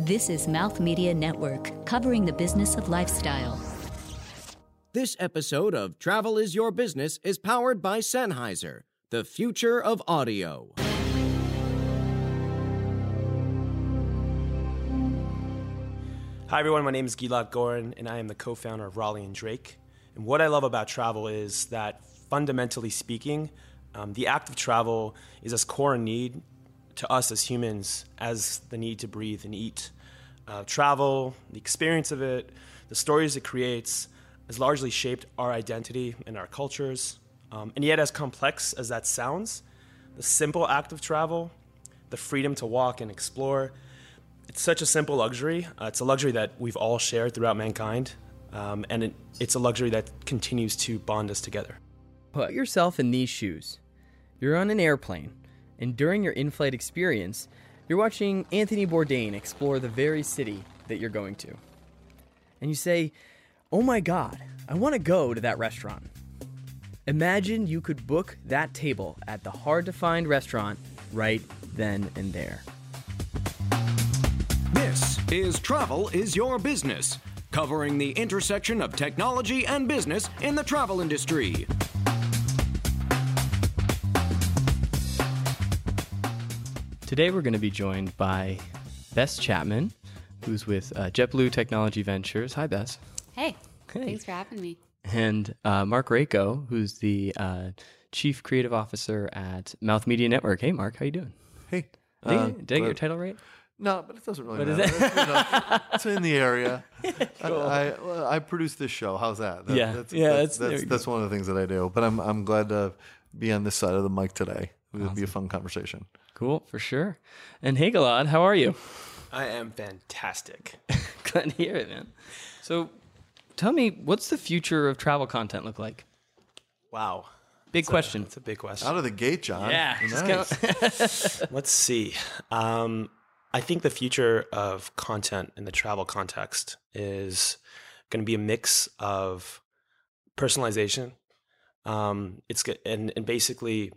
This is Mouth Media Network, covering the business of lifestyle. This episode of Travel is Your Business is powered by Sennheiser, the future of audio. Hi, everyone. My name is Gilad Gorin, and I am the co founder of Raleigh and Drake. And what I love about travel is that, fundamentally speaking, um, the act of travel is as core a need to us as humans as the need to breathe and eat. Uh, travel, the experience of it, the stories it creates, has largely shaped our identity and our cultures. Um, and yet, as complex as that sounds, the simple act of travel, the freedom to walk and explore, it's such a simple luxury. Uh, it's a luxury that we've all shared throughout mankind, um, and it, it's a luxury that continues to bond us together. Put yourself in these shoes. You're on an airplane, and during your in flight experience, you're watching Anthony Bourdain explore the very city that you're going to. And you say, Oh my god, I want to go to that restaurant. Imagine you could book that table at the hard to find restaurant right then and there. This is Travel is Your Business, covering the intersection of technology and business in the travel industry. Today we're going to be joined by Bess Chapman, who's with uh, JetBlue Technology Ventures. Hi, Bess. Hey, Hey. thanks for having me. And uh, Mark Rako, who's the uh, Chief Creative Officer at Mouth Media Network. Hey, Mark, how you doing? Hey, Did, I- uh, did I get your title right? No, but it doesn't really What is matter. it? It's, you know, it's in the area. I, I, I produce this show. How's that? That- Yeah. that's, Yeah, that's- That's that's, that's one of the things that I do. But I'm I'm glad to be on this side of the mic today. It'll be a fun conversation. Cool, for sure. And hey, Gilad, how are you? I am fantastic. Glad to hear it, man. So, tell me, what's the future of travel content look like? Wow. Big question. It's a big question. Out of the gate, John. Yeah, Nice. Let's see. Um, I think the future of content in the travel context is going to be a mix of personalization. Um, it's go- and and basically,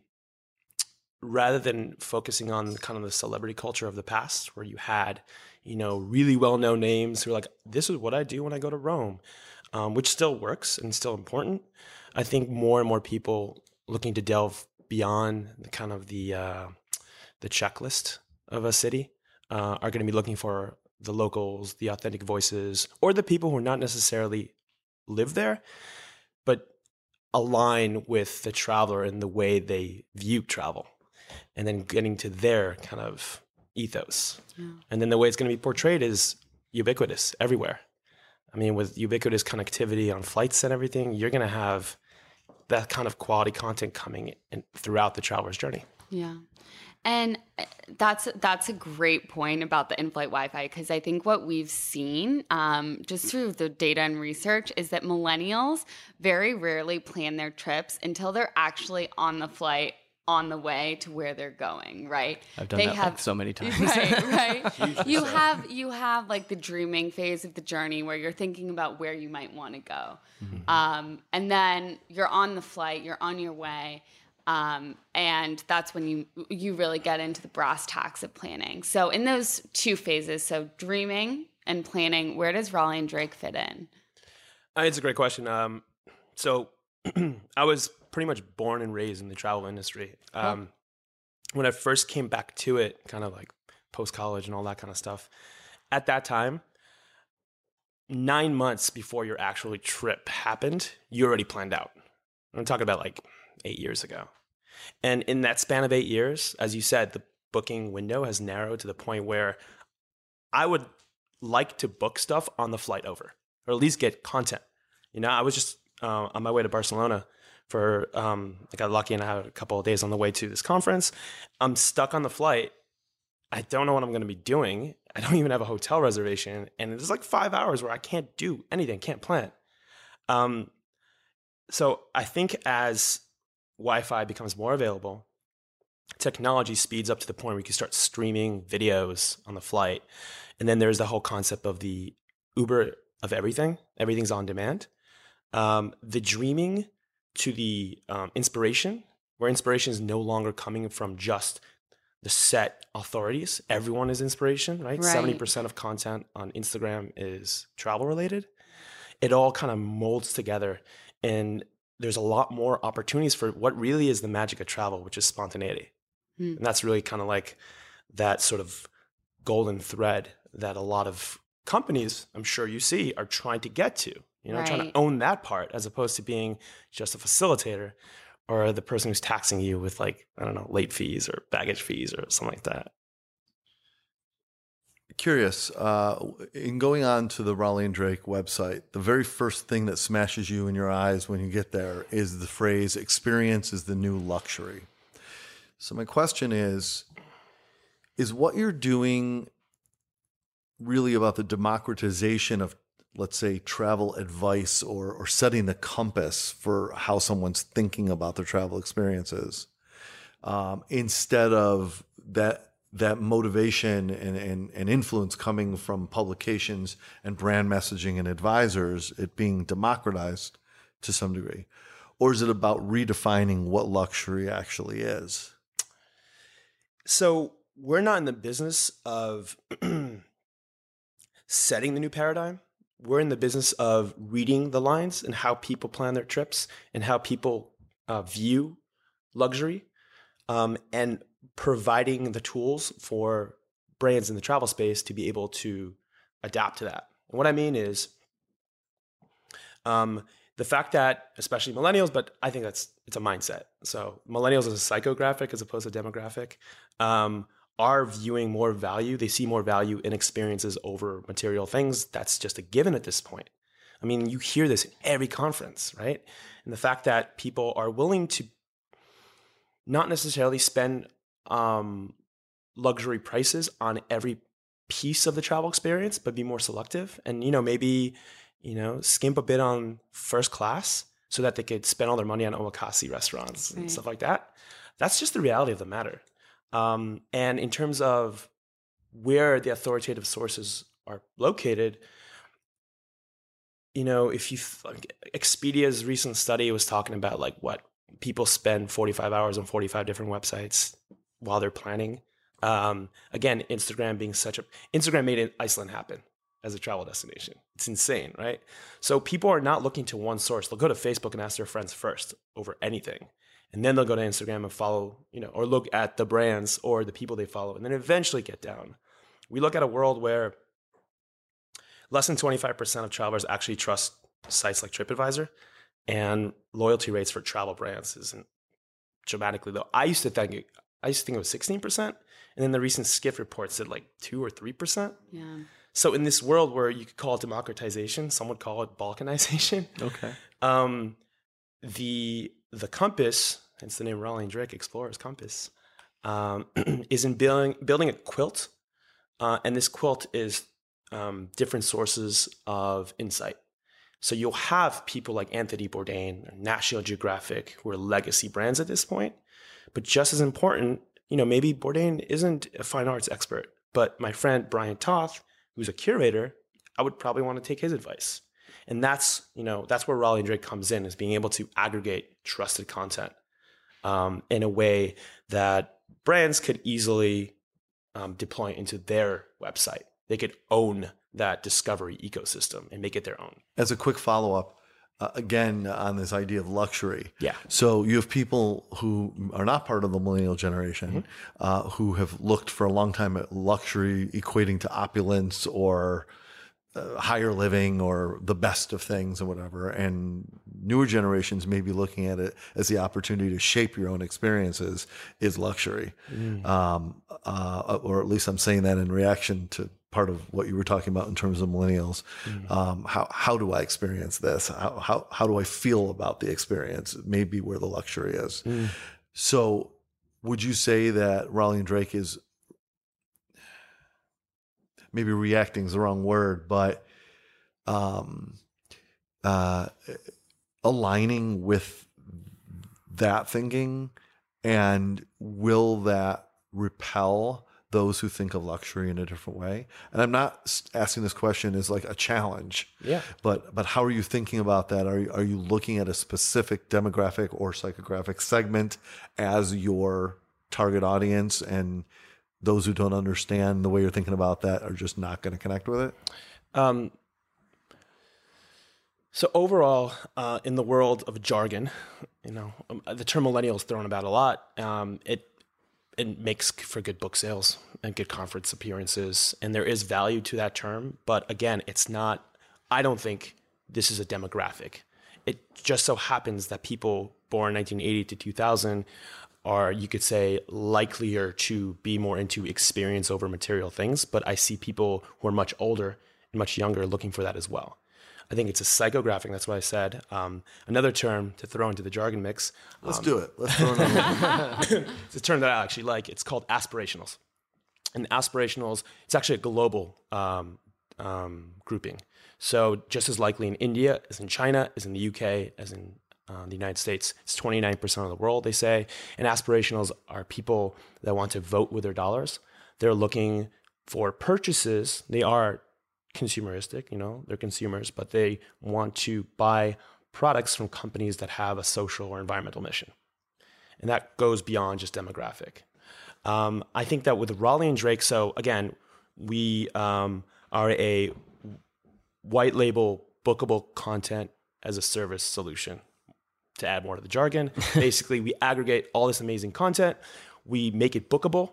rather than focusing on kind of the celebrity culture of the past, where you had, you know, really well known names who are like, "This is what I do when I go to Rome," um, which still works and still important. I think more and more people looking to delve beyond the kind of the uh, the checklist of a city uh, are going to be looking for the locals, the authentic voices, or the people who are not necessarily live there, but align with the traveler in the way they view travel, and then getting to their kind of ethos. And then the way it's going to be portrayed is ubiquitous everywhere. I mean, with ubiquitous connectivity on flights and everything, you're going to have that kind of quality content coming in throughout the traveler's journey. Yeah. And uh, that's that's a great point about the in-flight Wi-Fi because I think what we've seen um, just through the data and research is that millennials very rarely plan their trips until they're actually on the flight on the way to where they're going. Right? I've done that like so many times. Right, right. you have you have like the dreaming phase of the journey where you're thinking about where you might want to go, um, and then you're on the flight, you're on your way, um, and that's when you you really get into the brass tacks of planning. So in those two phases, so dreaming and planning, where does Raleigh and Drake fit in? Uh, It's a great question. Um, so I was pretty much born and raised in the travel industry. Um, When I first came back to it, kind of like post college and all that kind of stuff, at that time, nine months before your actual trip happened, you already planned out. I'm talking about like eight years ago. And in that span of eight years, as you said, the booking window has narrowed to the point where I would like to book stuff on the flight over, or at least get content. You know, I was just uh, on my way to Barcelona for, um, I got lucky and I had a couple of days on the way to this conference. I'm stuck on the flight. I don't know what I'm going to be doing. I don't even have a hotel reservation. And it's like five hours where I can't do anything, can't plan. Um, so I think as Wi Fi becomes more available, technology speeds up to the point where you can start streaming videos on the flight. And then there's the whole concept of the Uber of everything, everything's on demand. Um, the dreaming to the um, inspiration, where inspiration is no longer coming from just the set authorities. Everyone is inspiration, right? Right. Seventy percent of content on Instagram is travel related. It all kind of molds together, and there's a lot more opportunities for what really is the magic of travel, which is spontaneity, Hmm. and that's really kind of like that sort of golden thread that a lot of companies, I'm sure you see, are trying to get to. You know, trying to own that part as opposed to being just a facilitator or the person who's taxing you with like I don't know late fees or baggage fees or something like that. Curious, uh, in going on to the Raleigh and Drake website, the very first thing that smashes you in your eyes when you get there is the phrase experience is the new luxury. So, my question is Is what you're doing really about the democratization of, let's say, travel advice or, or setting the compass for how someone's thinking about their travel experiences? um, instead of that that motivation and, and, and influence coming from publications and brand messaging and advisors, it being democratized to some degree? Or is it about redefining what luxury actually is? So we're not in the business of setting the new paradigm. We're in the business of reading the lines and how people plan their trips and how people uh, view luxury, um, and providing the tools for brands in the travel space to be able to adapt to that. And what I mean is, um, the fact that especially millennials, but I think that's it's a mindset. So millennials is a psychographic as opposed to demographic. Um, are viewing more value. They see more value in experiences over material things. That's just a given at this point. I mean, you hear this in every conference, right? And the fact that people are willing to not necessarily spend um, luxury prices on every piece of the travel experience, but be more selective and, you know, maybe, you know, skimp a bit on first class so that they could spend all their money on omakase restaurants and stuff like that. That's just the reality of the matter. Um, and in terms of where the authoritative sources are located, you know, if you Expedia's recent study was talking about like what people spend 45 hours on 45 different websites while they're planning. Um, again, Instagram being such a Instagram made Iceland happen as a travel destination. It's insane, right? So people are not looking to one source. They'll go to Facebook and ask their friends first over anything. And then they'll go to Instagram and follow, you know, or look at the brands or the people they follow, and then eventually get down. We look at a world where less than 25% of travelers actually trust sites like TripAdvisor, and loyalty rates for travel brands isn't dramatically low. I used to think I used to think it was 16%, and then the recent Skift report said like 2 or 3%. Yeah. So in this world where you could call it democratization, some would call it balkanization. Okay. Um, the the compass, hence the name Raleigh and Drake Explorers Compass, um, is in building building a quilt, uh, and this quilt is um, different sources of insight. So you'll have people like Anthony Bourdain, National Geographic, who are legacy brands at this point. But just as important, you know, maybe Bourdain isn't a fine arts expert, but my friend Brian Toth, who's a curator, I would probably want to take his advice. And that's, you know, that's where Raleigh and Drake comes in, is being able to aggregate trusted content um, in a way that brands could easily um, deploy into their website. They could own that discovery ecosystem and make it their own. As a quick follow up, uh, again, on this idea of luxury. Yeah. So you have people who are not part of the millennial generation uh, who have looked for a long time at luxury equating to opulence or uh, higher living or the best of things or whatever. And newer generations may be looking at it as the opportunity to shape your own experiences is luxury. Um, uh, or at least I'm saying that in reaction to part of what you were talking about in terms of millennials. Um, how, how do I experience this? How, how, how do I feel about the experience? Maybe where the luxury is. So would you say that Raleigh and Drake is maybe reacting is the wrong word, but um, uh, aligning with that thinking, and will that repel those who think of luxury in a different way? And I'm not asking this question as like a challenge, Yeah. but but how are you thinking about that? Are you, are you looking at a specific demographic or psychographic segment as your target audience and those who don't understand the way you're thinking about that are just not going to connect with it? Um, so overall, uh, in the world of jargon, you know, um, the term millennial is thrown about a lot. Um, it it makes for good book sales and good conference appearances, and there is value to that term. But again, it's not. I don't think this is a demographic. It just so happens that people born 1980 to 2000 are, you could say, likelier to be more into experience over material things. But I see people who are much older and much younger looking for that as well. I think it's a psychographic. That's what I said. Um, another term to throw into the jargon mix. Let's um, do it. Let's throw it on. it's a term that I actually like. It's called aspirationals. And aspirationals, it's actually a global um, um, grouping. So just as likely in India as in China, as in the UK, as in uh, the United States, it's 29% of the world, they say. And aspirationals are people that want to vote with their dollars. They're looking for purchases. They are consumeristic, you know, they're consumers, but they want to buy products from companies that have a social or environmental mission. And that goes beyond just demographic. Um, I think that with Raleigh and Drake, so again, we um, are a white label bookable content as a service solution. To add more to the jargon, basically, we aggregate all this amazing content, we make it bookable,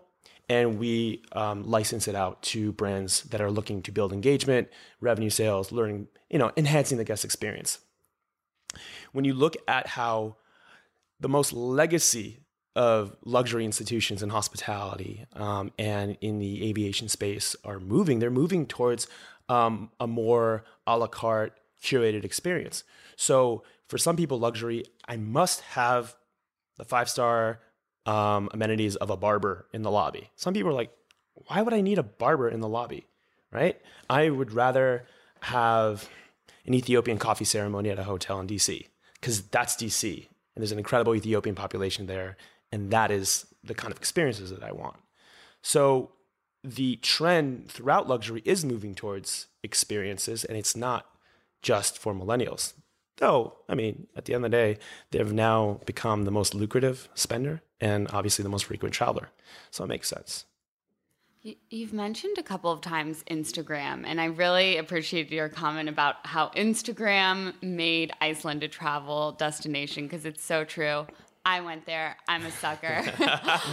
and we um, license it out to brands that are looking to build engagement, revenue sales, learning, you know, enhancing the guest experience. When you look at how the most legacy of luxury institutions in hospitality um, and in the aviation space are moving, they're moving towards um, a more a la carte curated experience. So for some people, luxury, I must have the five star um, amenities of a barber in the lobby. Some people are like, why would I need a barber in the lobby? Right? I would rather have an Ethiopian coffee ceremony at a hotel in DC because that's DC and there's an incredible Ethiopian population there. And that is the kind of experiences that I want. So the trend throughout luxury is moving towards experiences and it's not just for millennials. Though, I mean, at the end of the day, they've now become the most lucrative spender and obviously the most frequent traveler. So it makes sense. You've mentioned a couple of times Instagram, and I really appreciated your comment about how Instagram made Iceland a travel destination because it's so true. I went there, I'm a sucker,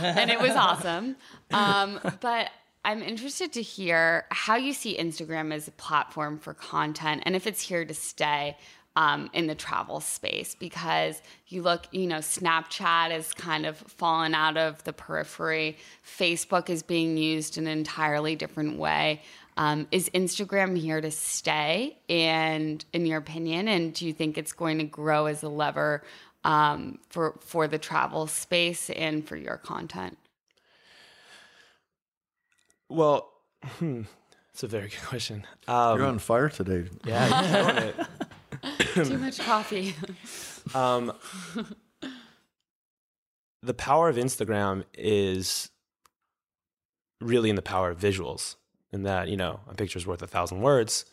and it was awesome. Um, but I'm interested to hear how you see Instagram as a platform for content and if it's here to stay um, in the travel space because you look, you know, Snapchat is kind of fallen out of the periphery. Facebook is being used in an entirely different way. Um, is Instagram here to stay? And in your opinion, and do you think it's going to grow as a lever um, for for the travel space and for your content? Well, hmm, it's a very good question. Um, You're on fire today. Yeah, you're killing it. Too much coffee. Um, the power of Instagram is really in the power of visuals, in that you know a picture is worth a thousand words.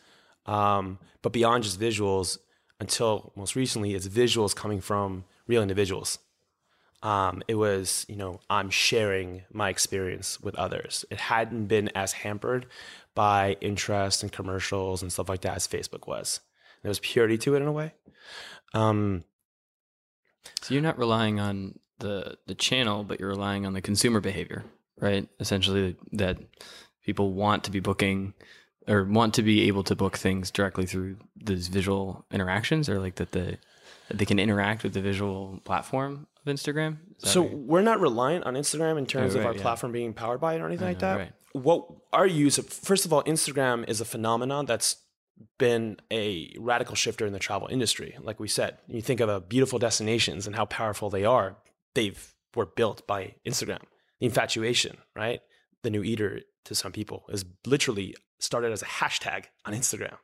Um, but beyond just visuals, until most recently, it's visuals coming from real individuals. Um, it was, you know, I'm sharing my experience with others. It hadn't been as hampered by interest and commercials and stuff like that as Facebook was. There was purity to it in a way. Um, so you're not relying on the the channel, but you're relying on the consumer behavior, right? Essentially, that people want to be booking or want to be able to book things directly through these visual interactions, or like that the that they can interact with the visual platform of Instagram. So we're not reliant on Instagram in terms right, of our yeah. platform being powered by it or anything like that. right. What our use of first of all, Instagram is a phenomenon that's been a radical shifter in the travel industry. Like we said, you think of a beautiful destinations and how powerful they are. They've were built by Instagram. The infatuation, right? The new eater to some people is literally started as a hashtag on Instagram.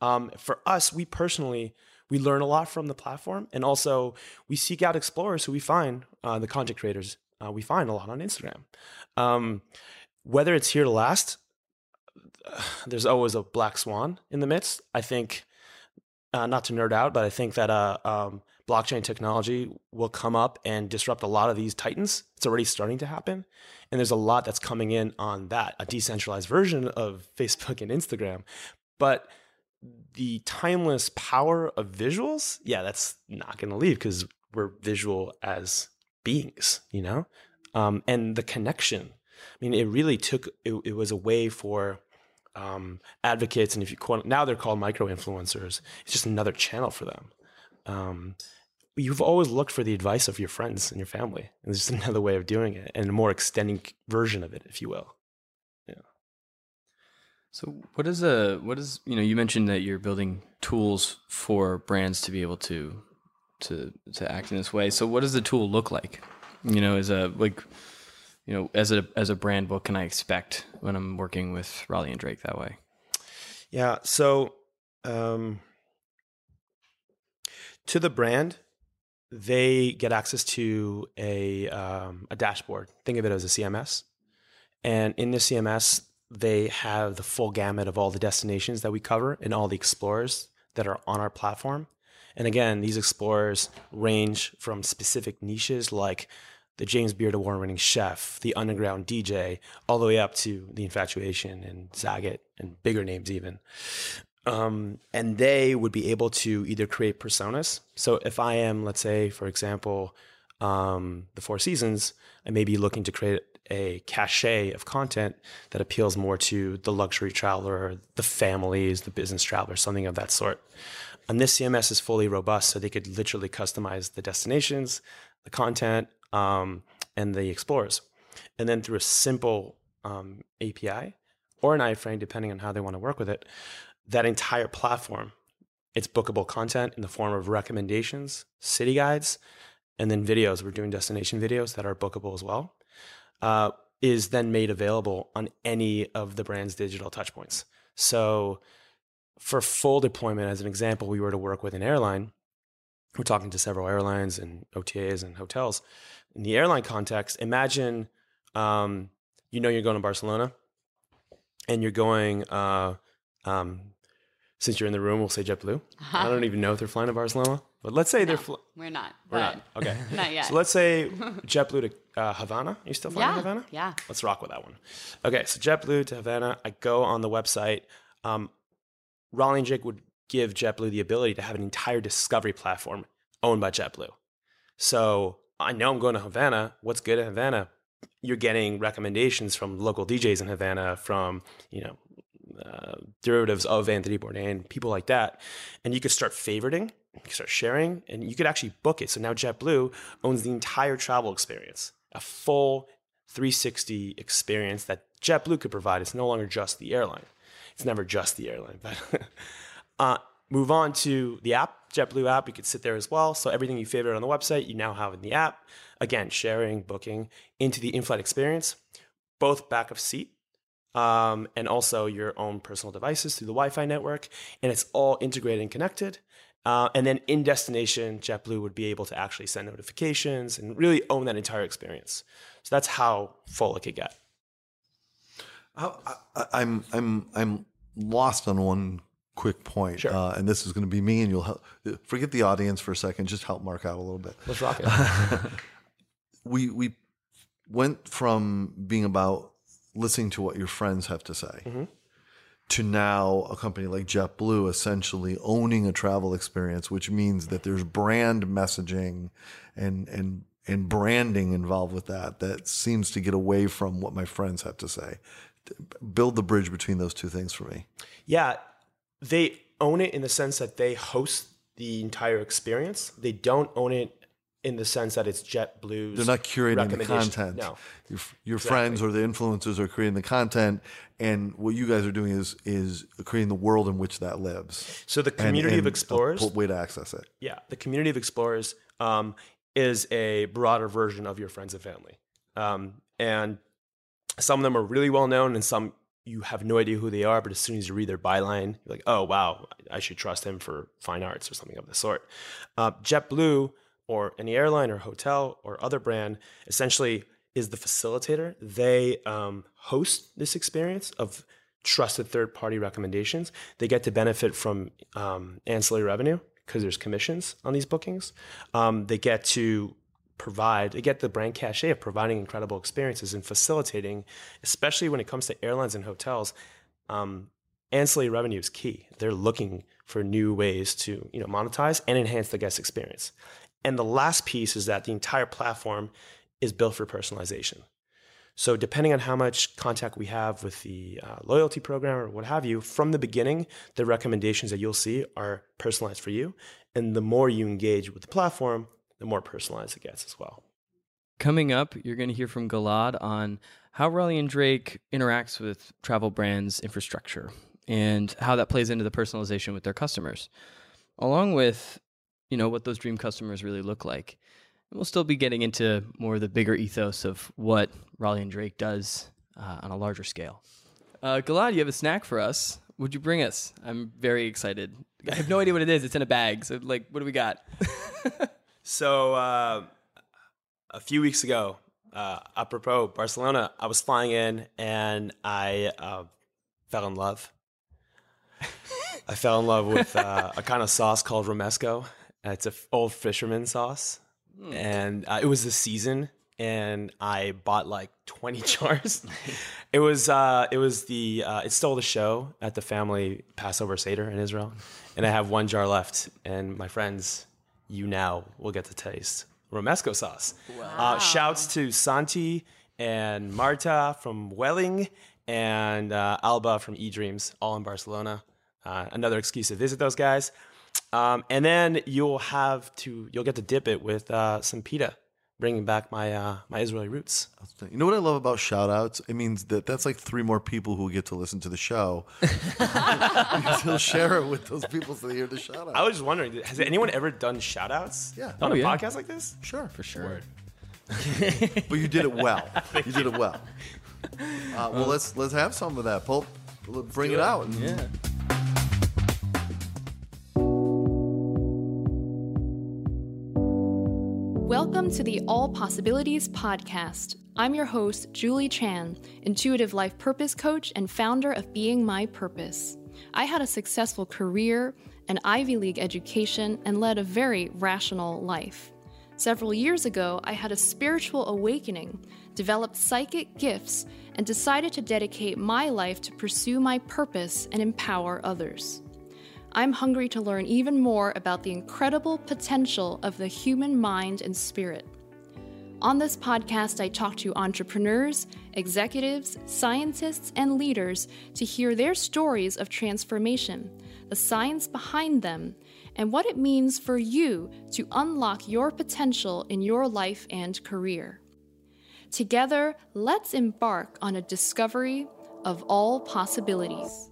Um, for us, we personally we learn a lot from the platform, and also we seek out explorers who we find uh, the content creators uh, we find a lot on Instagram. Um, whether it's here to last, there's always a black swan in the midst. I think, uh, not to nerd out, but I think that uh, um, blockchain technology will come up and disrupt a lot of these titans. It's already starting to happen. And there's a lot that's coming in on that, a decentralized version of Facebook and Instagram. But the timeless power of visuals, yeah, that's not going to leave because we're visual as beings, you know? Um, and the connection. I mean, it really took, it, it was a way for um, advocates, and if you call now they're called micro influencers, it's just another channel for them. Um, you've always looked for the advice of your friends and your family. And it's just another way of doing it and a more extending version of it, if you will. Yeah. So what is a what is you know you mentioned that you're building tools for brands to be able to to to act in this way. So what does the tool look like? You know, is a like you know, as a as a brand, what can I expect when I'm working with Raleigh and Drake that way? Yeah. So um to the brand, they get access to a um, a dashboard. Think of it as a CMS, and in the CMS, they have the full gamut of all the destinations that we cover and all the explorers that are on our platform. And again, these explorers range from specific niches like the James Beard Award winning chef, the underground DJ, all the way up to the infatuation and Zagat and bigger names even. Um, and they would be able to either create personas. So if I am, let's say, for example, um, the Four Seasons, I may be looking to create a cachet of content that appeals more to the luxury traveler, the families, the business traveler, something of that sort. And this CMS is fully robust, so they could literally customize the destinations, the content, um, and the explorers. And then through a simple um, API or an iframe, depending on how they want to work with it, that entire platform, it's bookable content in the form of recommendations, city guides, and then videos. We're doing destination videos that are bookable as well. Uh, is then made available on any of the brand's digital touchpoints. So, for full deployment, as an example, we were to work with an airline. We're talking to several airlines and OTAs and hotels. In the airline context, imagine um, you know you're going to Barcelona and you're going uh, um, since you're in the room, we'll say JetBlue. Uh-huh. I don't even know if they're flying to Barcelona, but let's say no, they're. Fl- we're not. We're not. Okay. not yet. So let's say JetBlue to uh, Havana. Are you still flying yeah, to Havana? Yeah. Let's rock with that one. Okay, so JetBlue to Havana. I go on the website. Um, Raleigh and Drake would give JetBlue the ability to have an entire discovery platform owned by JetBlue. So I know I'm going to Havana. What's good in Havana? You're getting recommendations from local DJs in Havana, from you know uh, derivatives of Anthony Bourdain, people like that. And you could start favoriting, you could start sharing, and you could actually book it. So now JetBlue owns the entire travel experience, a full 360 experience that JetBlue could provide. It's no longer just the airline. It's never just the airline. But uh, move on to the app, JetBlue app. You could sit there as well. So everything you favorite on the website, you now have in the app. Again, sharing, booking into the in-flight experience, both back of seat um, and also your own personal devices through the Wi-Fi network, and it's all integrated and connected. Uh, and then in destination, JetBlue would be able to actually send notifications and really own that entire experience. So that's how full it could get. I, I'm I'm I'm lost on one quick point, sure. uh, and this is going to be me, and you'll help, forget the audience for a second. Just help Mark out a little bit. Let's rock it. we we went from being about listening to what your friends have to say mm-hmm. to now a company like JetBlue essentially owning a travel experience, which means that there's brand messaging and and and branding involved with that that seems to get away from what my friends have to say. Build the bridge between those two things for me. Yeah, they own it in the sense that they host the entire experience. They don't own it in the sense that it's JetBlue's. They're not curating the content. No, your, your exactly. friends or the influencers are creating the content, and what you guys are doing is is creating the world in which that lives. So the community and, and of explorers, way to access it. Yeah, the community of explorers um, is a broader version of your friends and family, um, and some of them are really well known, and some you have no idea who they are, but as soon as you read their byline, you're like, oh wow, I should trust him for fine arts or something of the sort. Uh, JetBlue or any airline or hotel or other brand essentially is the facilitator. They um, host this experience of trusted third party recommendations. They get to benefit from um, ancillary revenue because there's commissions on these bookings. Um, they get to provide, they get the brand cachet of providing incredible experiences and facilitating, especially when it comes to airlines and hotels. Um, ancillary revenue is key. They're looking for new ways to you know monetize and enhance the guest experience. And the last piece is that the entire platform is built for personalization. So depending on how much contact we have with the uh, loyalty program or what have you, from the beginning, the recommendations that you'll see are personalized for you. And the more you engage with the platform, the more personalized it gets as well. Coming up, you're going to hear from Gilad on how Raleigh and Drake interacts with travel brands infrastructure and how that plays into the personalization with their customers, along with you know what those dream customers really look like. And we'll still be getting into more of the bigger ethos of what Raleigh and Drake does uh, on a larger scale. Uh, Gilad, you have a snack for us. Would you bring us? I'm very excited. I have no idea what it is. It's in a bag. So, like, what do we got? so, uh, a few weeks ago, uh, apropos Barcelona, I was flying in and I uh, fell in love. I fell in love with uh, a kind of sauce called romesco. It's an old fisherman sauce, mm. and uh, it was the season, and I bought like twenty jars. it was uh, it was the uh, it stole the show at the family Passover Seder in Israel, and I have one jar left. And my friends, you now will get to taste romesco sauce. Uh, shouts to Santi and Marta from Welling and uh, Alba from eDreams, all in Barcelona. Uh, another excuse to visit those guys. Um, and then you'll have to you'll get to dip it with uh, some pita, bringing back my uh, my Israeli roots. You know what I love about shout outs? It means that that's like three more people who get to listen to the show. he'll share it with those people so they hear the shout out. I was just wondering, has anyone ever done shout outs yeah. on oh, a yeah. podcast like this? Sure. For sure. but you did it well. you did it well. Uh, well, let's let's have some of that. Pulp, bring it, it out. Yeah. To the All Possibilities Podcast. I'm your host, Julie Chan, intuitive life purpose coach and founder of Being My Purpose. I had a successful career, an Ivy League education, and led a very rational life. Several years ago, I had a spiritual awakening, developed psychic gifts, and decided to dedicate my life to pursue my purpose and empower others. I'm hungry to learn even more about the incredible potential of the human mind and spirit. On this podcast, I talk to entrepreneurs, executives, scientists, and leaders to hear their stories of transformation, the science behind them, and what it means for you to unlock your potential in your life and career. Together, let's embark on a discovery of all possibilities.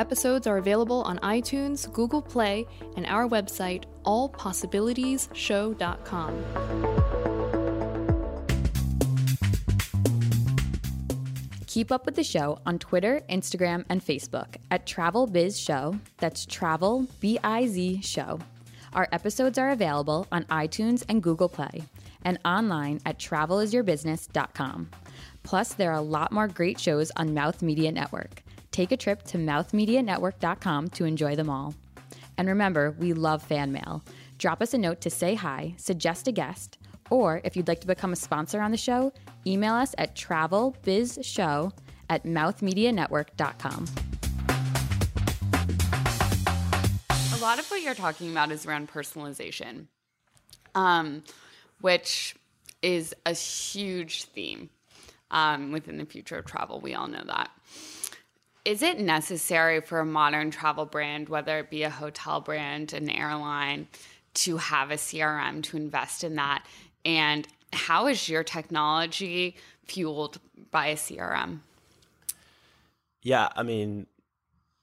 Episodes are available on iTunes, Google Play, and our website, allpossibilitiesshow.com. Keep up with the show on Twitter, Instagram, and Facebook at Travel Biz Show. That's Travel B I Z Show. Our episodes are available on iTunes and Google Play and online at travelisyourbusiness.com. Plus, there are a lot more great shows on Mouth Media Network take a trip to mouthmedianetwork.com to enjoy them all. And remember, we love fan mail. Drop us a note to say hi, suggest a guest, or if you'd like to become a sponsor on the show, email us at travelbizshow at mouthmedianetwork.com. A lot of what you're talking about is around personalization, um, which is a huge theme um, within the future of travel. We all know that is it necessary for a modern travel brand, whether it be a hotel brand, an airline, to have a CRM, to invest in that? And how is your technology fueled by a CRM? Yeah, I mean,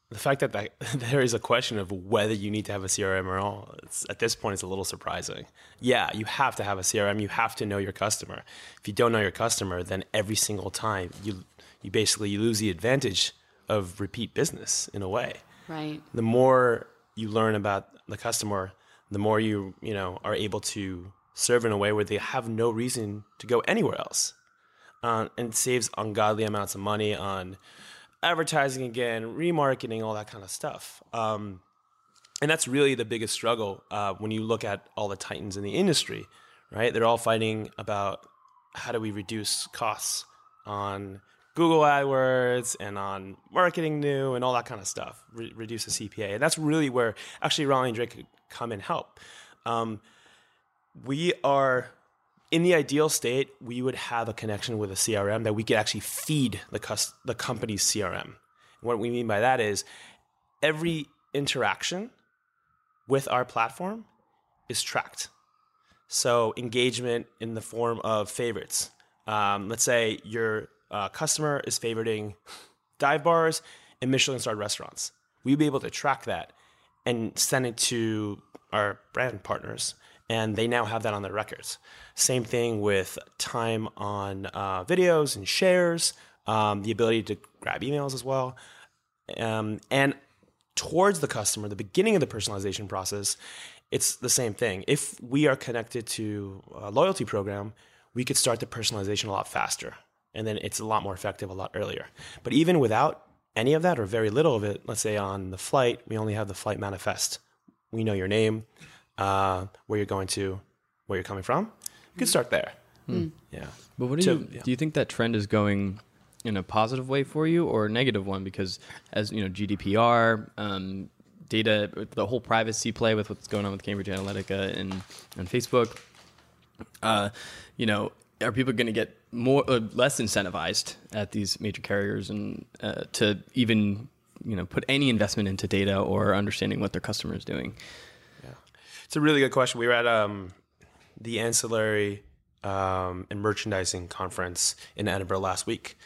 the fact that, that there is a question of whether you need to have a CRM or not, at this point, it's a little surprising. Yeah, you have to have a CRM. You have to know your customer. If you don't know your customer, then every single time you you basically you lose the advantage of repeat business in a way. Right. The more you learn about the customer, the more you, you know, are able to serve in a way where they have no reason to go anywhere else. Uh, and saves ungodly amounts of money on advertising again, remarketing, all that kind of stuff. Um, and that's really the biggest struggle uh, when you look at all the titans in the industry, right? They're all fighting about how do we reduce costs on Google AdWords and on marketing new and all that kind of stuff, re- reduce the CPA. And that's really where actually Raleigh and Drake could come and help. Um, we are in the ideal state, we would have a connection with a CRM that we could actually feed the, cus- the company's CRM. What we mean by that is every interaction with our platform is tracked. So engagement in the form of favorites. Um, let's say your uh, customer is favoriting dive bars and Michelin starred restaurants. We'd be able to track that and send it to our brand partners, and they now have that on their records. Same thing with time on uh, videos and shares, um, the ability to grab emails as well. Um, and towards the customer, the beginning of the personalization process, it's the same thing. If we are connected to a loyalty program, we could start the personalization a lot faster. And then it's a lot more effective a lot earlier. But even without any of that or very little of it, let's say on the flight, we only have the flight manifest. We know your name, uh, where you're going to, where you're coming from. You could start there. Hmm. Yeah. But what do So, you yeah. do? You think that trend is going in a positive way for you or a negative one? Because as you know, GDPR, um, data, the whole privacy play with what's going on with Cambridge Analytica and and Facebook. Uh, you know, are people going to get more uh, less incentivized at these major carriers and uh, to even you know put any investment into data or understanding what their customer is doing? It's a really good question. We were at um, the ancillary um, and merchandising conference in Edinburgh last week,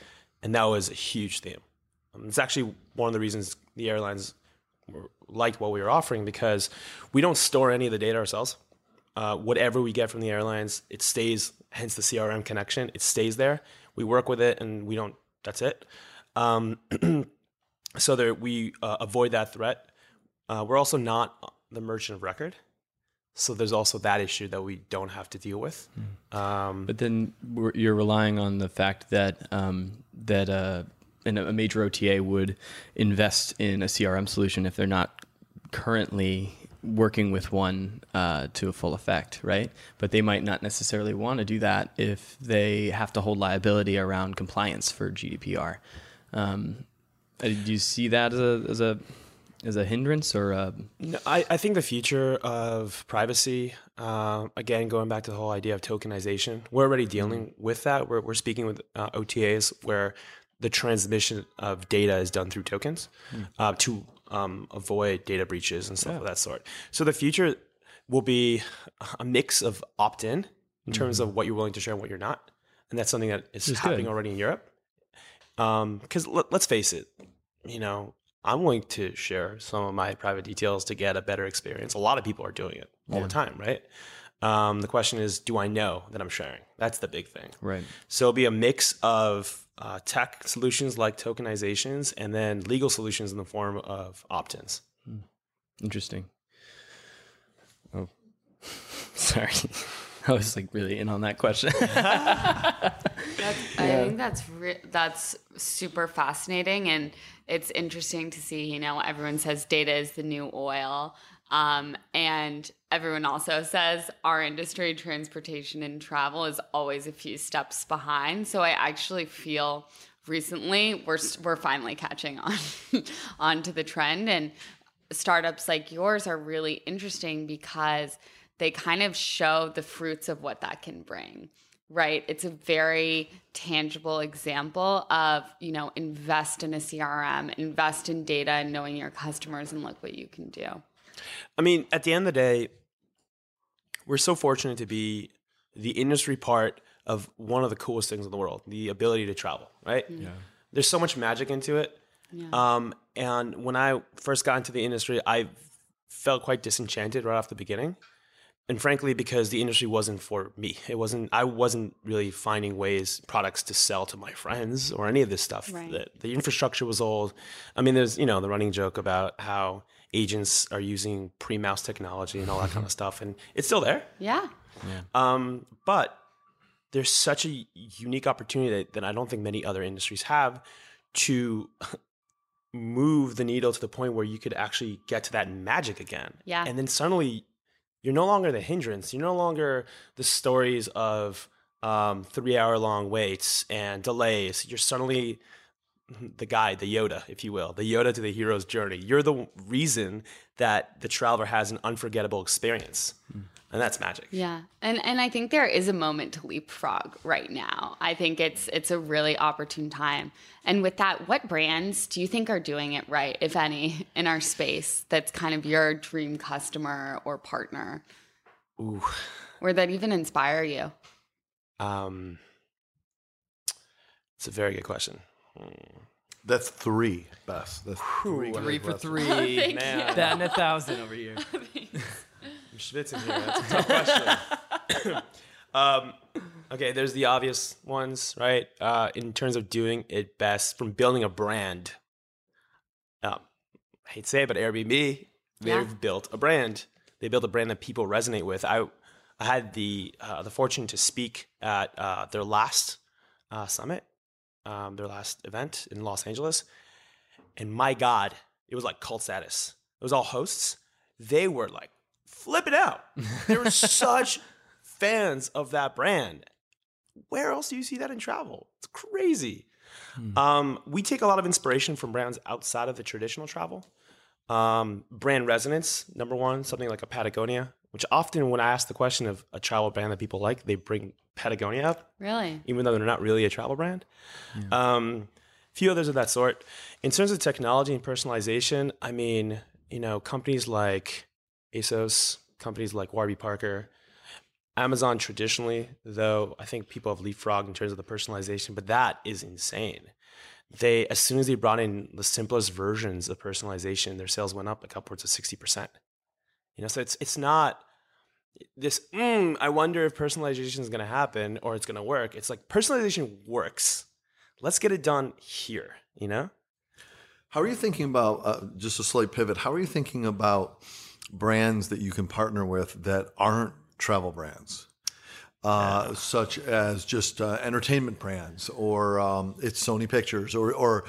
and that was a huge theme. Um, it's actually one of the reasons the airlines liked what we were offering because we don't store any of the data ourselves. Uh, whatever we get from the airlines, it stays. Hence the CRM connection, it stays there. We work with it, and we don't. That's it. Um, so there, we uh, avoid that threat. Uh, we're also not the merchant of record. So there's also that issue that we don't have to deal with. Um, But then we're- you're relying on the fact that um, that uh, an, a major OTA would invest in a CRM solution if they're not currently working with one uh, to a full effect, right? But they might not necessarily want to do that if they have to hold liability around compliance for GDPR. Um, uh, do you see that as a as a as a hindrance or a, No, I, I think the future of privacy, uh, again, going back to the whole idea of tokenization, we're already dealing with that. We're, we're speaking with uh, OTAs where the transmission of data is done through tokens uh, to um, avoid data breaches and stuff of that sort. So the future will be a mix of opt in in terms of what you're willing to share and what you're not. And that's something that is Is happening good. already in Europe. Because let, let's face it, you know, I'm willing to share some of my private details to get a better experience. A lot of people are doing it all the time, right? Um, the question is, do I know that I'm sharing? That's the big thing. right? So it'll be a mix of uh, tech solutions like tokenizations and then legal solutions in the form of opt-ins. Interesting. Oh, sorry. I was like really in on that question. That's, I think that's re- that's super fascinating, and it's interesting to see. You know, everyone says data is the new oil, um, and everyone also says our industry, transportation and travel, is always a few steps behind. So I actually feel recently we're we're finally catching on onto the trend, and startups like yours are really interesting because they kind of show the fruits of what that can bring right? It's a very tangible example of you know invest in a crm invest in data and knowing your customers and look what you can do I mean, at the end of the day, we're so fortunate to be the industry part of one of the coolest things in the world, the ability to travel, right? Yeah. There's so much magic into it. Um, and when I first got into the industry, I felt quite disenchanted right off the beginning. And frankly, because the industry wasn't for me, it wasn't. I wasn't really finding ways, products to sell to my friends or any of this stuff. Right. The, the infrastructure was old. I mean, there's you know the running joke about how agents are using pre-mouse technology and all that kind of stuff, and it's still there. yeah Um, but there's such a unique opportunity that, that I don't think many other industries have to move the needle to the point where you could actually get to that magic again. Yeah. And then suddenly you're no longer the hindrance. You're no longer the stories of um, three hour long waits and delays. You're suddenly the guide, the Yoda, if you will, the Yoda to the hero's journey. You're the reason that the traveler has an unforgettable experience. And that's magic. Yeah. And and I think there is a moment to leapfrog right now. I think it's it's a really opportune time. And with that, what brands do you think are doing it right, if any, in our space that's kind of your dream customer or partner? Ooh. Or that even inspire you? Um, it's a very good question. Hmm. That's three, Bess. That's three. Three for questions. three. Thank Man. you. that and a thousand over here. I'm schwitzing here. That's a tough question. um, okay, there's the obvious ones, right? Uh, in terms of doing it best, from building a brand. Um, I hate to say it, but Airbnb, they've Yeah. built a brand. They built a brand that people resonate with. I, I had the uh, the fortune to speak at uh, their last uh, summit, um, their last event in Los Angeles, and my God, it was like cult status. It was all hosts. They were like flipping out. They were such fans of that brand. Where else do you see that in travel? It's crazy. Um, we take a lot of inspiration from brands outside of the traditional travel. Um, brand resonance, number one, something like a Patagonia, which often when I ask the question of a travel brand that people like, they bring Patagonia up Really? even though they're not really a travel brand. Um, a few others of that sort. In terms of technology and personalization, I mean, you know, companies like ASOS, companies like Warby Parker, Amazon traditionally, though I think people have leapfrogged in terms of the personalization, but that is insane. They, as soon as they brought in the simplest versions of personalization, their sales went up like upwards of 60%. You know, so it's it's not this mm, i wonder if personalization is going to happen or it's going to work. It's like personalization works. Let's get it done here you know? How are you thinking about uh, just a slight pivot? How are you thinking about brands that you can partner with that aren't travel brands, uh, such as just uh, entertainment brands, or um, it's Sony Pictures, or or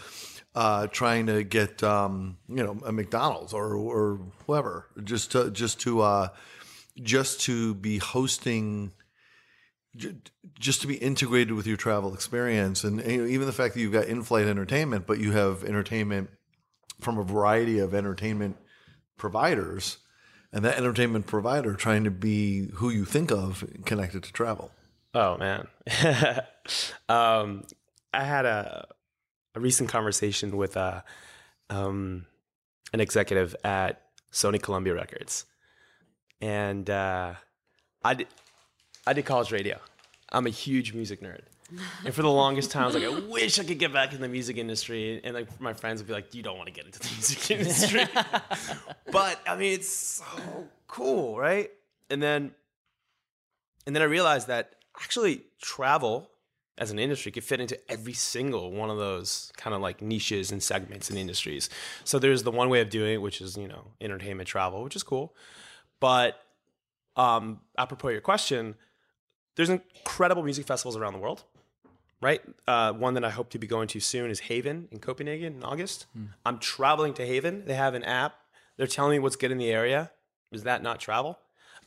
uh, trying to get um, you know a McDonald's or or whoever, just to just to uh, just to be hosting just to be integrated with your travel experience. And, even the fact that you've got in-flight entertainment but you have entertainment from a variety of entertainment providers and that entertainment provider trying to be who you think of connected to travel. Oh man. Um, i had a, a recent conversation with uh, um, an executive at sony columbia records and uh, I, did, I did college radio i'm a huge music nerd And for the longest time, I was like, I wish I could get back in the music industry. And like my friends would be like, You don't want to get into the music industry. but I mean, it's so cool, right? And then and then I realized that actually travel as an industry could fit into every single one of those kind of like niches and segments and industries. So there's the one way of doing it, which is, you know, entertainment travel, which is cool. But um, apropos your question, there's incredible music festivals around the world, right? Uh, one that I hope to be going to soon is Haven in Copenhagen in August. I'm traveling to Haven. They have an app. They're telling me what's good in the area. Is that not travel?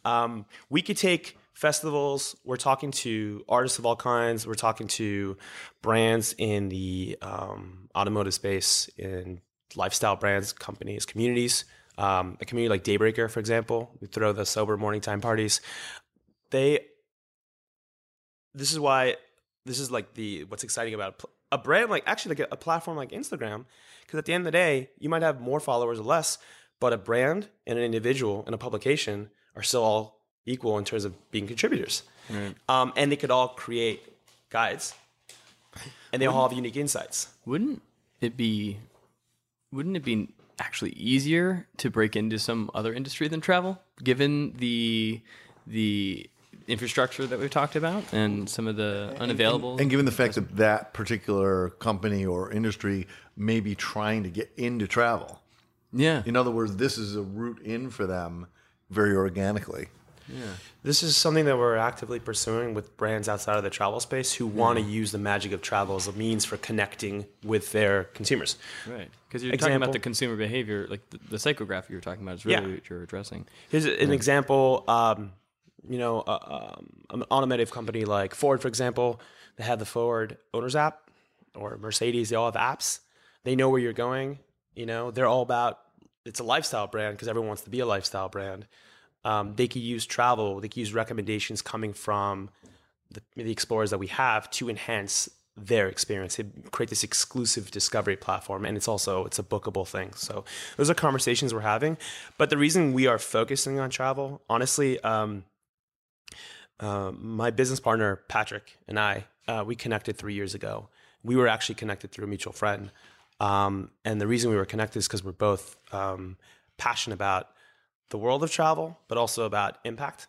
Um, we could take festivals. We're talking to artists of all kinds. We're talking to brands in the um, automotive space, in lifestyle brands, companies, communities. Um, a community like Daybreaker, for example, we throw the sober morning time parties. They this is why this is like the what's exciting about a brand like actually like a, a platform like Instagram because at the end of the day you might have more followers or less but a brand and an individual and a publication are still all equal in terms of being contributors um, and they could all create guides and they all have unique insights Wouldn't it be? Wouldn't it be actually easier to break into some other industry than travel, given the the infrastructure that we've talked about and some of the unavailable? and given the fact that that particular company or industry may be trying to get into travel yeah, in other words this is a route in for them very organically This is something that we're actively pursuing with brands outside of the travel space who want to use the magic of travel as a means for connecting with their consumers. Right. Because you're talking about the consumer behavior, like the, the psychograph you were talking about is Yeah. really what you're addressing. Here's an example. Um, you know, uh, um, an automotive company like Ford, for example, they have the Ford Owners app, or Mercedes. They all have apps. They know where you're going. You know, they're all about. It's a lifestyle brand because everyone wants to be a lifestyle brand. Um, they could use travel. They could use recommendations coming from the, the explorers that we have to enhance their experience. They create this exclusive discovery platform, and it's also it's a bookable thing. So those are conversations we're having. But the reason we are focusing on travel, honestly, um, uh, my business partner Patrick and I, uh, we connected three years ago. We were actually connected through a mutual friend, um, and the reason we were connected is because we're both um, passionate about the world of travel, but also about impact.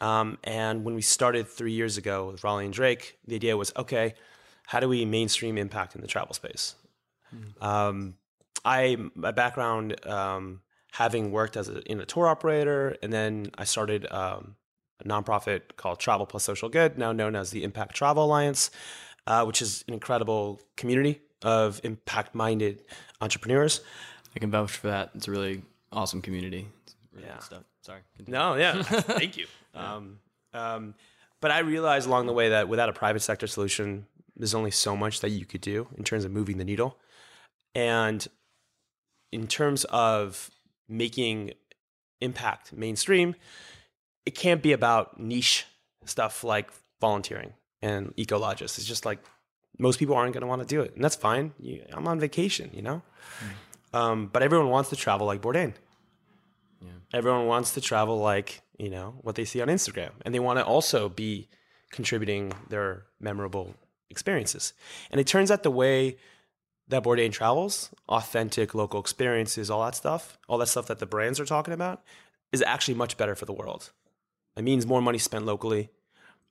Um, and when we started three years ago with Raleigh and Drake, the idea was okay, how do we mainstream impact in the travel space? Um, I my background um, having worked as a, in a tour operator, and then I started um, a nonprofit called Travel Plus Social Good, now known as the Impact Travel Alliance, uh, which is an incredible community of impact-minded entrepreneurs. I can vouch for that. It's a really awesome community. Really Yeah. good stuff. Sorry. continue. No, yeah, thank you. Um, um, but I realized along the way that without a private sector solution, there's only so much that you could do in terms of moving the needle. And in terms of making impact mainstream, it can't be about niche stuff like volunteering and ecologists. It's just like most people aren't going to want to do it, and that's fine. You, I'm on vacation, you know. Um, but everyone wants to travel like Bourdain. Everyone wants to travel like you know what they see on Instagram, and they want to also be contributing their memorable experiences. And it turns out the way that Bourdain travels, authentic local experiences, all that stuff, all that stuff that the brands are talking about, is actually much better for the world. It means more money spent locally.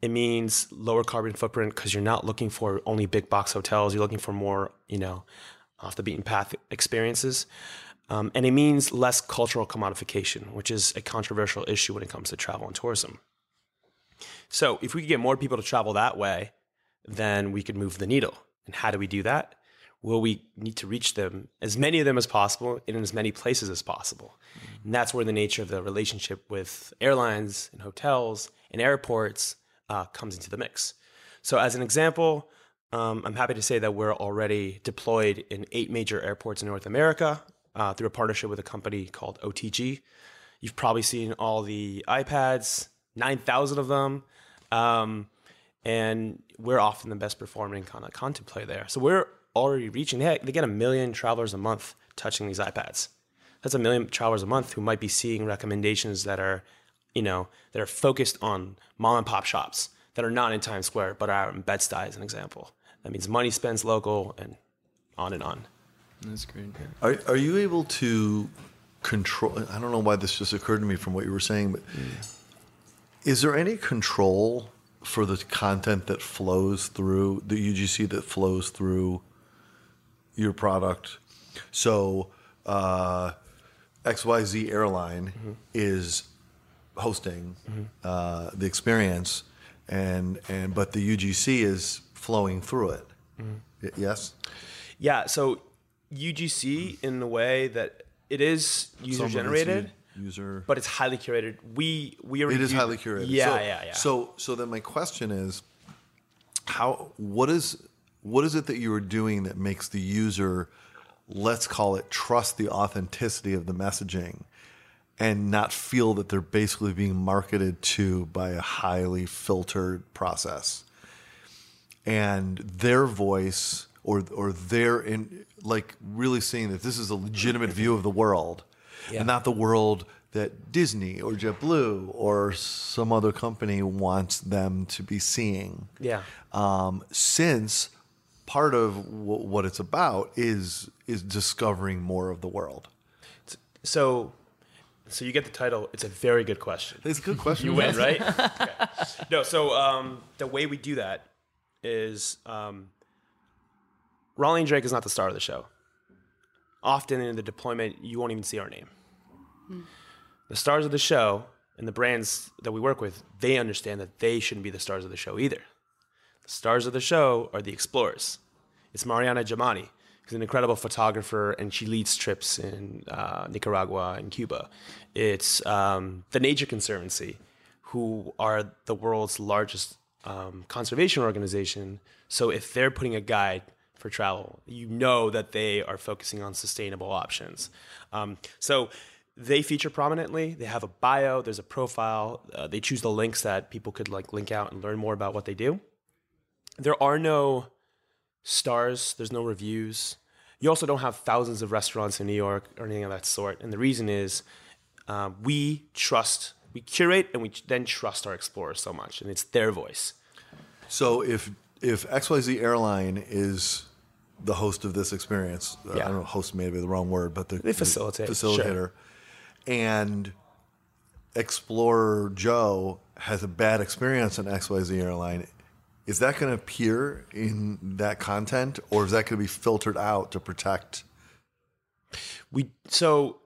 It means lower carbon footprint because you're not looking for only big box hotels. You're looking for more, you know, off the beaten path experiences. Um, and it means less cultural commodification, which is a controversial issue when it comes to travel and tourism. So, if we could get more people to travel that way, then we could move the needle. And how do we do that? Well, we need to reach them, as many of them as possible, in as many places as possible. And that's where the nature of the relationship with airlines and hotels and airports uh, comes into the mix. So, as an example, um, I'm happy to say that we're already deployed in eight major airports in North America uh, through a partnership with a company called OTG. You've probably seen all the iPads, 9,000 of them. Um, and we're often the best performing kind of content play there. So we're already reaching, they, they get a million travelers a month touching these iPads. That's a million travelers a month who might be seeing recommendations that are, you know, that are focused on mom and pop shops that are not in Times Square, but are in Bed-Stuy as an example. That means money spends local and on and on. That's great. Are, are you able to control? I don't know why this just occurred to me from what you were saying, but is there any control for the content that flows through the UGC that flows through your product? So, uh, XYZ airline is hosting uh, the experience, and and but the UGC is flowing through it. Y- Yes. Yeah, so UGC in the way that it is user Some of it's generated, user. but it's highly curated. We we already It is do- highly curated. Yeah, so, yeah, yeah. So, so then my question is, how? What is what is it that you are doing that makes the user, let's call it, trust the authenticity of the messaging, and not feel that they're basically being marketed to by a highly filtered process, and their voice or or they're in like really seeing that this is a legitimate view of the world, and not the world that Disney or JetBlue or some other company wants them to be seeing. Yeah. Um, since part of w- what it's about is is discovering more of the world. So, so you get the title. It's a very good question. It's a good question. You win, right? Okay. No, so um, the way we do that is um, Raleigh and Drake is not the star of the show. Often in the deployment, you won't even see our name. The stars of the show and the brands that we work with, they understand that they shouldn't be the stars of the show either. The stars of the show are the explorers. It's Mariana Jamani, who's an incredible photographer, and she leads trips in uh, Nicaragua and Cuba. It's um, the Nature Conservancy, who are the world's largest um, conservation organization. So if they're putting a guide for travel, you know that they are focusing on sustainable options. Um, so they feature prominently. They have a bio. There's a profile. Uh, they choose the links that people could like link out and learn more about what they do. There are no stars. There's no reviews. You also don't have thousands of restaurants in New York or anything of that sort. And the reason is um, we trust, we curate, and we then trust our explorers so much, and it's their voice. So if if XYZ airline is the host of this experience, uh, I don't know, host may be the wrong word, but the, They the facilitate, facilitator, sure. and Explorer Joe has a bad experience on XYZ airline. Is that going to appear in that content, or is that going to be filtered out to protect? We so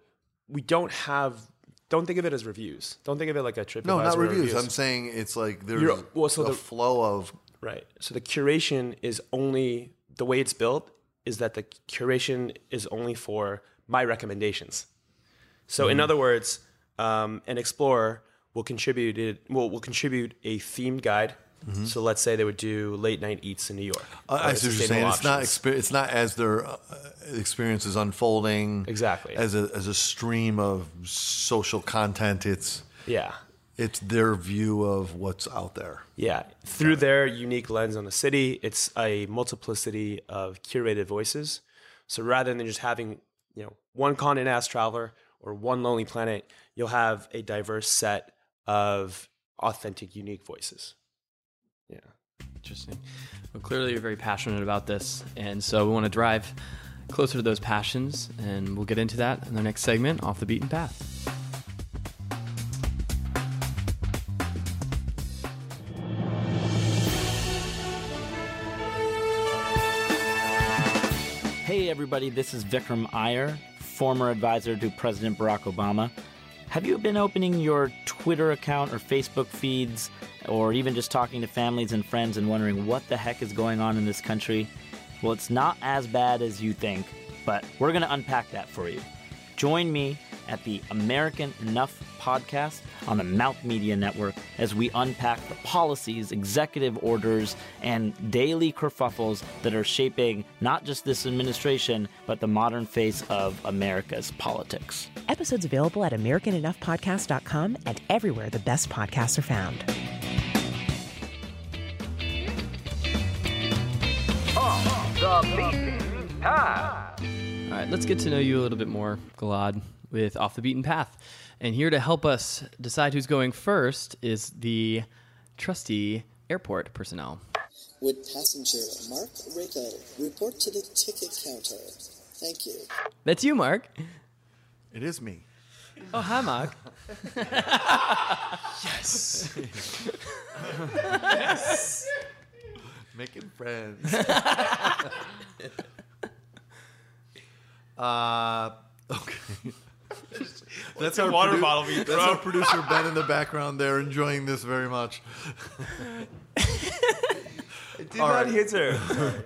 we don't have. Don't think of it as reviews. Don't think of it like a trip. No, not reviews. I'm saying it's like there's You're- well, so a the- flow of Right. So the curation is only the way it's built is that the curation is only for my recommendations. So Mm-hmm. in other words, um, an explorer will contribute it will will contribute a themed guide. So let's say they would do late night eats in New York. Mm-hmm. I, see what you're saying. It's not exper- it's not as their uh, experience is unfolding Exactly. as a as a stream of social content. It's yeah. It's their view of what's out there. Yeah, through their unique lens on the city, it's a multiplicity of curated voices. So rather than just having, you know, one Condé Nast traveler or one Lonely Planet, you'll have a diverse set of authentic, unique voices. Yeah. Interesting. Well, clearly you're very passionate about this, and so we want to drive closer to those passions, and we'll get into that in the next segment, off the beaten path. Everybody, this is Vikram Iyer, former advisor to President Barack Obama. Have you been opening your Twitter account or Facebook feeds, or even just talking to families and friends and wondering what the heck is going on in this country? Well, it's not as bad as you think, but we're going to unpack that for you. Join me at the American Enough podcast on the Mouth Media Network as we unpack the policies, executive orders, and daily kerfuffles that are shaping not just this administration, but the modern face of America's politics. Episodes available at AmericanEnoughPodcast.com and everywhere the best podcasts are found. All right, let's get to know you a little bit more, Gilad, with Off the Beaten Path. And here to help us decide who's going first is the trusty airport personnel. Would passenger Mark Rico report to the ticket counter? Thank you. That's you, Mark. It is me. Oh, hi, Mark. Yes. yes. Making friends. uh, okay. That's our water produ- bottle being That's our producer Ben in the background there, enjoying this very much. Did All not right. hit her.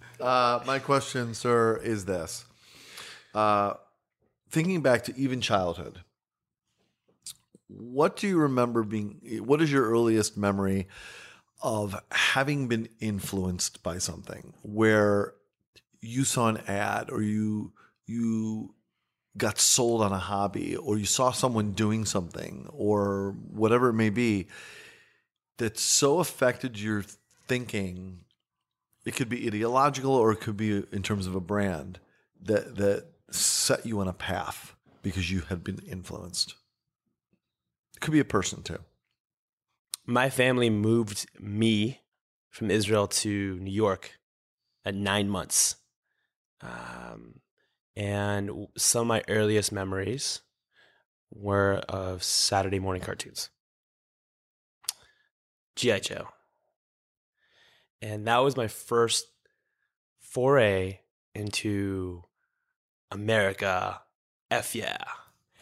Uh, my question, sir, is this: uh, thinking back to even childhood, what do you remember being? What is your earliest memory of having been influenced by something where you saw an ad or you you got sold on a hobby or you saw someone doing something or whatever it may be that so affected your thinking it could be ideological or it could be in terms of a brand that that set you on a path because you had been influenced it could be a person too My family moved me from Israel to New York at nine months. Um, and some of my earliest memories were of Saturday morning cartoons. G.I. Joe. And that was my first foray into America. F yeah.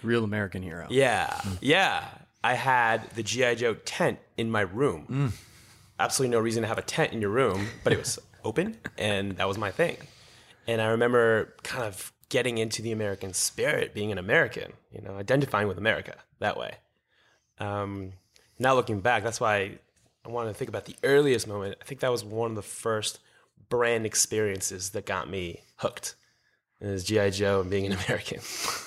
Real American hero. Yeah, mm. yeah. I had the GI Joe tent in my room. Mm. Absolutely no reason to have a tent in your room, but it was open, and that was my thing. And I remember kind of getting into the American spirit, being an American, you know, identifying with America that way. Um, now looking back, that's why I wanted to think about the earliest moment. I think that was one of the first brand experiences that got me hooked. And it's GI Joe and being an American. So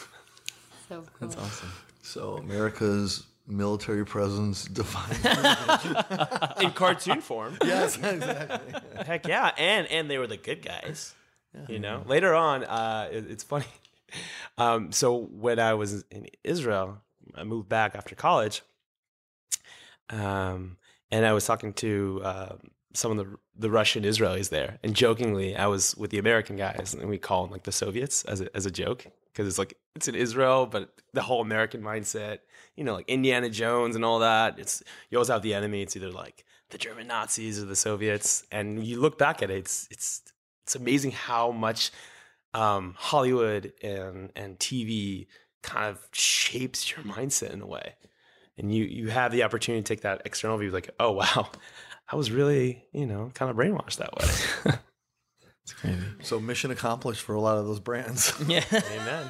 cool. That's awesome. So America's military presence defined. in cartoon form. yes, exactly. Heck yeah, and and they were the good guys. You know, later on, uh, it- it's funny. Um, so when I was in Israel, I moved back after college, um, and I was talking to uh, some of the the Russian Israelis there, and jokingly, I was with the American guys, and we call them like the Soviets as a, as a joke because it's like it's in Israel, but the whole American mindset, you know, like Indiana Jones and all that. It's you always have the enemy. It's either like the German Nazis or the Soviets, and you look back at it, it's it's it's amazing how much um, Hollywood and and TV kind of shapes your mindset in a way, and you you have the opportunity to take that external view, like, oh wow, I was really you know kind of brainwashed that way. It's crazy. So mission accomplished for a lot of those brands. Yeah. Amen.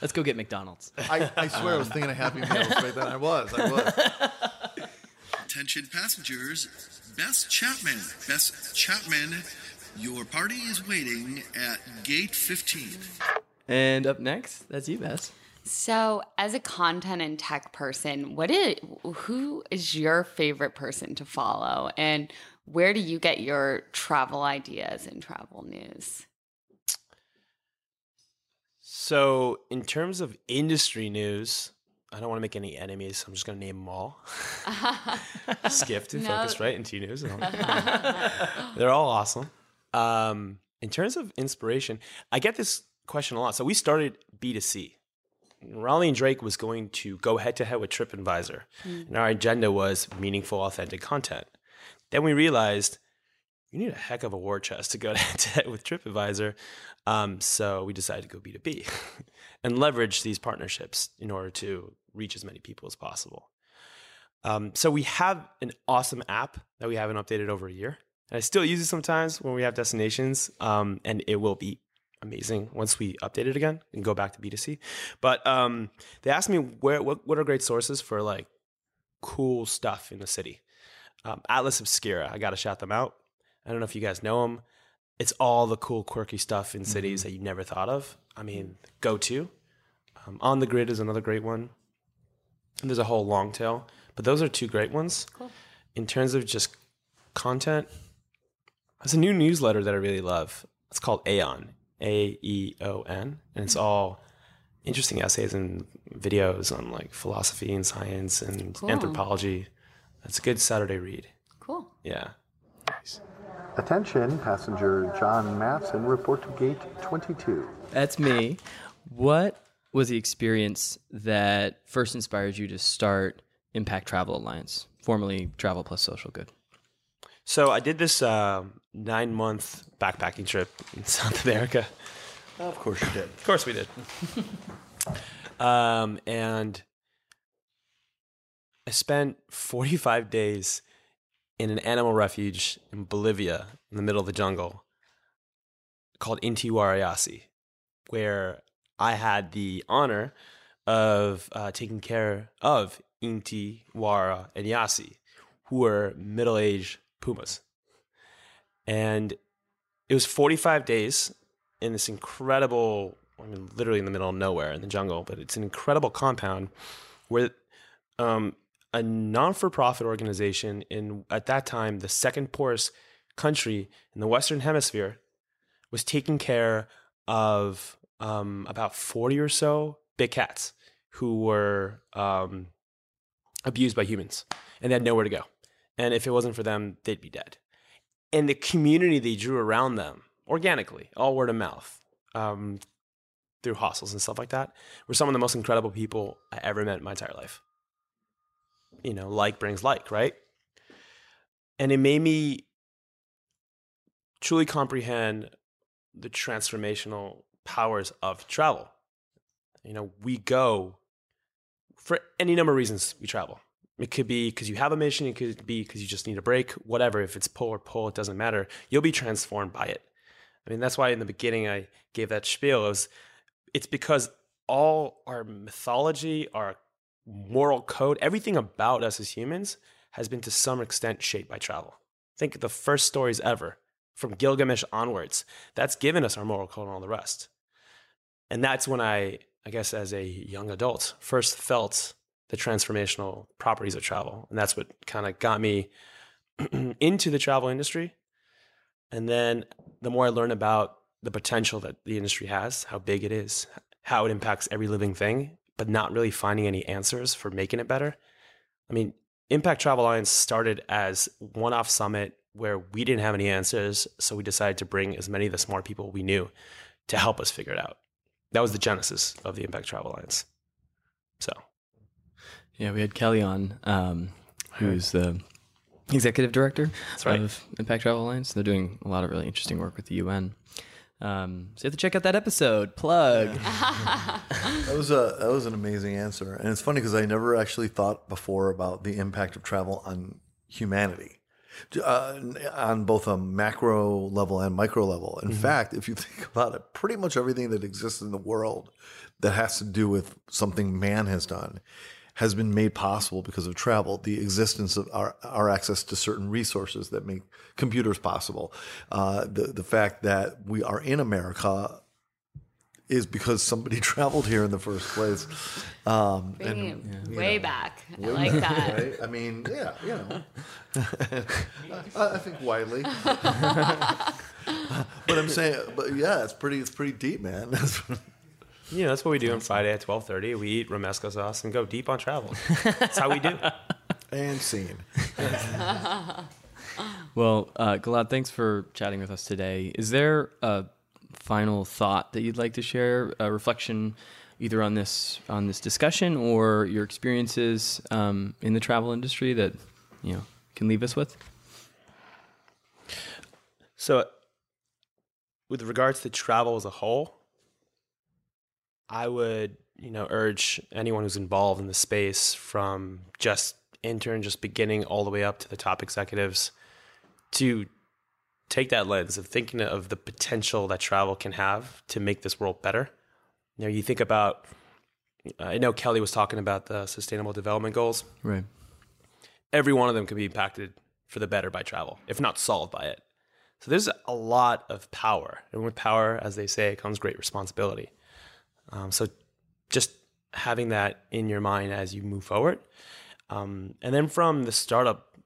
Let's go get McDonald's. I, I swear I was thinking of Happy Meals right then. I was. I was. Attention passengers, Bess Chapman. Bess Chapman, your party is waiting at gate 15. And up next, that's you, Bess. So, as a content and tech person, what is who is your favorite person to follow, and where do you get your travel ideas and travel news? So, in terms of industry news, I don't want to make any enemies. So I'm just going to name them all. Skift and No. Phocuswright? And Tnooz. They're all awesome. Um, in terms of inspiration, I get this question a lot. So we started B2C. Raleigh and Drake was going to go head to head with TripAdvisor. And our agenda was meaningful, authentic content. Then we realized you need a heck of a war chest to go head to head with TripAdvisor. Um, so we decided to go B2B and leverage these partnerships in order to reach as many people as possible. Um, so we have an awesome app that we haven't updated over a year. And I still use it sometimes when we have destinations, um, and it will be amazing once we update it again and go back to B2C. But um, they asked me where what, what are great sources for like cool stuff in the city. Um, Atlas Obscura, I got to shout them out. I don't know if you guys know them. It's all the cool, quirky stuff in cities that you never thought of. I mean, go to. Um, On the Grid is another great one. And there's a whole long tail, but those are two great ones. Cool. In terms of just content, there's a new newsletter that I really love. It's called Aeon, A E O N, and it's all interesting essays and videos on like philosophy and science and Cool. anthropology. It's a good Saturday read. Cool. Yeah. Attention, passenger John Matson, report to gate 22. That's me. What was the experience that first inspired you to start Impact Travel Alliance, formerly Travel Plus Social Good? So I did this uh, nine month backpacking trip in South America. of course you did. Of course we did. um, and I spent 45 days in an animal refuge in Bolivia in the middle of the jungle called Inti Wara Yassi, where I had the honor of uh, taking care of Inti, Wara, and Yasi, who were middle aged pumas. And it was 45 days in this incredible, I mean, literally in the middle of nowhere in the jungle, but it's an incredible compound where um, a non for profit organization in, at that time, the second poorest country in the Western Hemisphere was taking care of um, about 40 or so big cats who were um, abused by humans and they had nowhere to go. And if it wasn't for them, they'd be dead. And the community they drew around them organically, all word of mouth, um, through hostels and stuff like that, were some of the most incredible people I ever met in my entire life. You know, like brings like, right? And it made me truly comprehend the transformational powers of travel. You know, we go for any number of reasons we travel. It could be because you have a mission. It could be because you just need a break. Whatever. If it's pull or pull, it doesn't matter. You'll be transformed by it. I mean, that's why in the beginning I gave that spiel. It was, it's because all our mythology, our moral code, everything about us as humans has been to some extent shaped by travel. Think of the first stories ever from Gilgamesh onwards. That's given us our moral code and all the rest. And that's when I, I guess, as a young adult, first felt the transformational properties of travel. And that's what kind of got me into the travel industry. And then the more I learn about the potential that the industry has, how big it is, how it impacts every living thing, but not really finding any answers for making it better. I mean, Impact Travel Alliance started as one off summit where we didn't have any answers. So we decided to bring as many of the smart people we knew to help us figure it out. That was the genesis of the Impact Travel Alliance. So yeah, we had Kelly on, um, who's the executive director right. of Impact Travel Alliance. They're doing a lot of really interesting work with the UN. Um, so you have to check out that episode. Plug. that was a that was an amazing answer, and it's funny because I never actually thought before about the impact of travel on humanity. Uh, on both a macro level and micro level. In mm-hmm. fact, if you think about it, pretty much everything that exists in the world that has to do with something man has done has been made possible because of travel, the existence of our, our access to certain resources that make computers possible. Uh, the, the fact that we are in America is because somebody traveled here in the first place. Um, and, yeah. way know, back. I like that. Right? I mean, yeah, you know. I, I, think widely. but I'm saying, but yeah, it's pretty, it's pretty deep, man. You know, that's what we do on Friday at 12:30. We eat romesco sauce and go deep on travel. That's how we do. and scene. well, uh, Gilad, thanks for chatting with us today. Is there a final thought that you'd like to share, a reflection either on this on this discussion or your experiences um, in the travel industry that you know can leave us with? So, with regards to travel as a whole, I would, you know, urge anyone who's involved in the space from just intern, just beginning all the way up to the top executives to take that lens of thinking of the potential that travel can have to make this world better. You know, you think about, I know Kelly was talking about the sustainable development goals. Right. Every one of them can be impacted for the better by travel, if not solved by it. So there's a lot of power. And with power, as they say, comes great responsibility. Um, so just having that in your mind as you move forward. Um, and then from the startup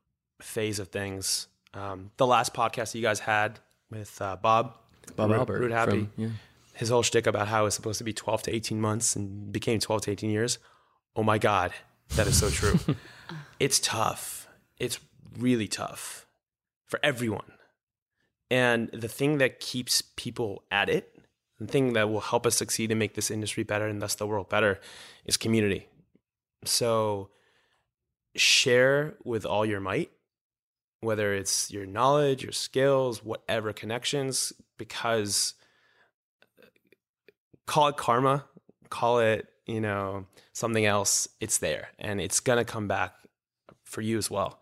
phase of things, um, the last podcast you guys had with uh, Bob, Bob Root, Albert, Root Happy, from, yeah. his whole shtick about how it's supposed to be 12 to 18 months and became 12 to 18 years. Oh my God, that is so true. it's tough. It's really tough for everyone. And the thing that keeps people at it the thing that will help us succeed and make this industry better and thus the world better is community. So share with all your might, whether it's your knowledge, your skills, whatever connections, because uh, call it karma, call it, you know, something else, it's there and it's going to come back for you as well.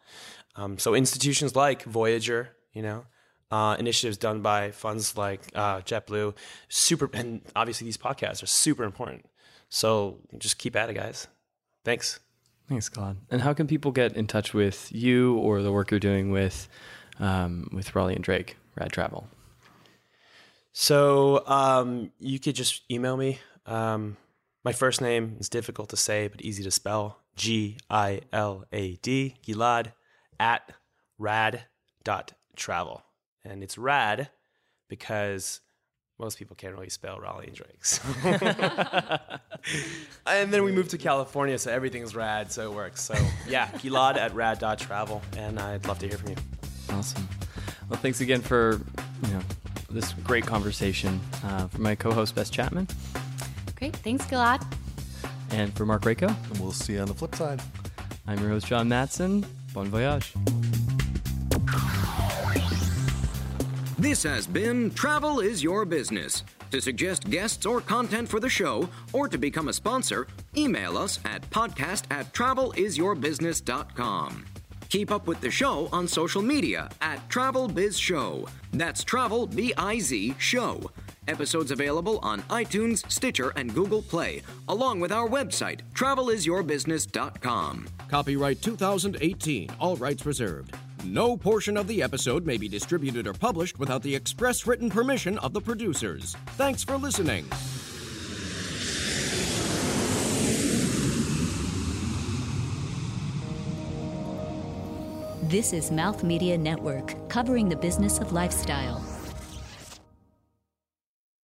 Um, so institutions like Voyager, you know, uh, initiatives done by funds like uh, JetBlue. Super, and obviously these podcasts are super important. So just keep at it, guys. Thanks. Thanks, God. And how can people get in touch with you or the work you're doing with um, with Raleigh and Drake, Rad Travel? So um, you could just email me. Um, my first name is difficult to say but easy to spell. G I L A D Gilad at rad dot travel and it's rad because most people can't really spell Raleigh and Drake's. and then we moved to California, so everything's rad, so it works. So yeah, Gilad at rad.travel, and I'd love to hear from you. Awesome. Well, thanks again for you know this great conversation. Uh, for my co-host Bess Chapman. Great, thanks, Gilad. And for Mark Rako. And we'll see you on the flip side. I'm your host John Matson. Bon voyage. This has been Travel is Your Business. To suggest guests or content for the show, or to become a sponsor, email us at podcast at travelisyourbusiness.com. Keep up with the show on social media at Travel Biz Show. That's Travel B I Z Show. Episodes available on iTunes, Stitcher, and Google Play, along with our website, travelisyourbusiness.com. Copyright 2018, all rights reserved. No portion of the episode may be distributed or published without the express written permission of the producers. Thanks for listening. This is Mouth Media Network, covering the business of lifestyle.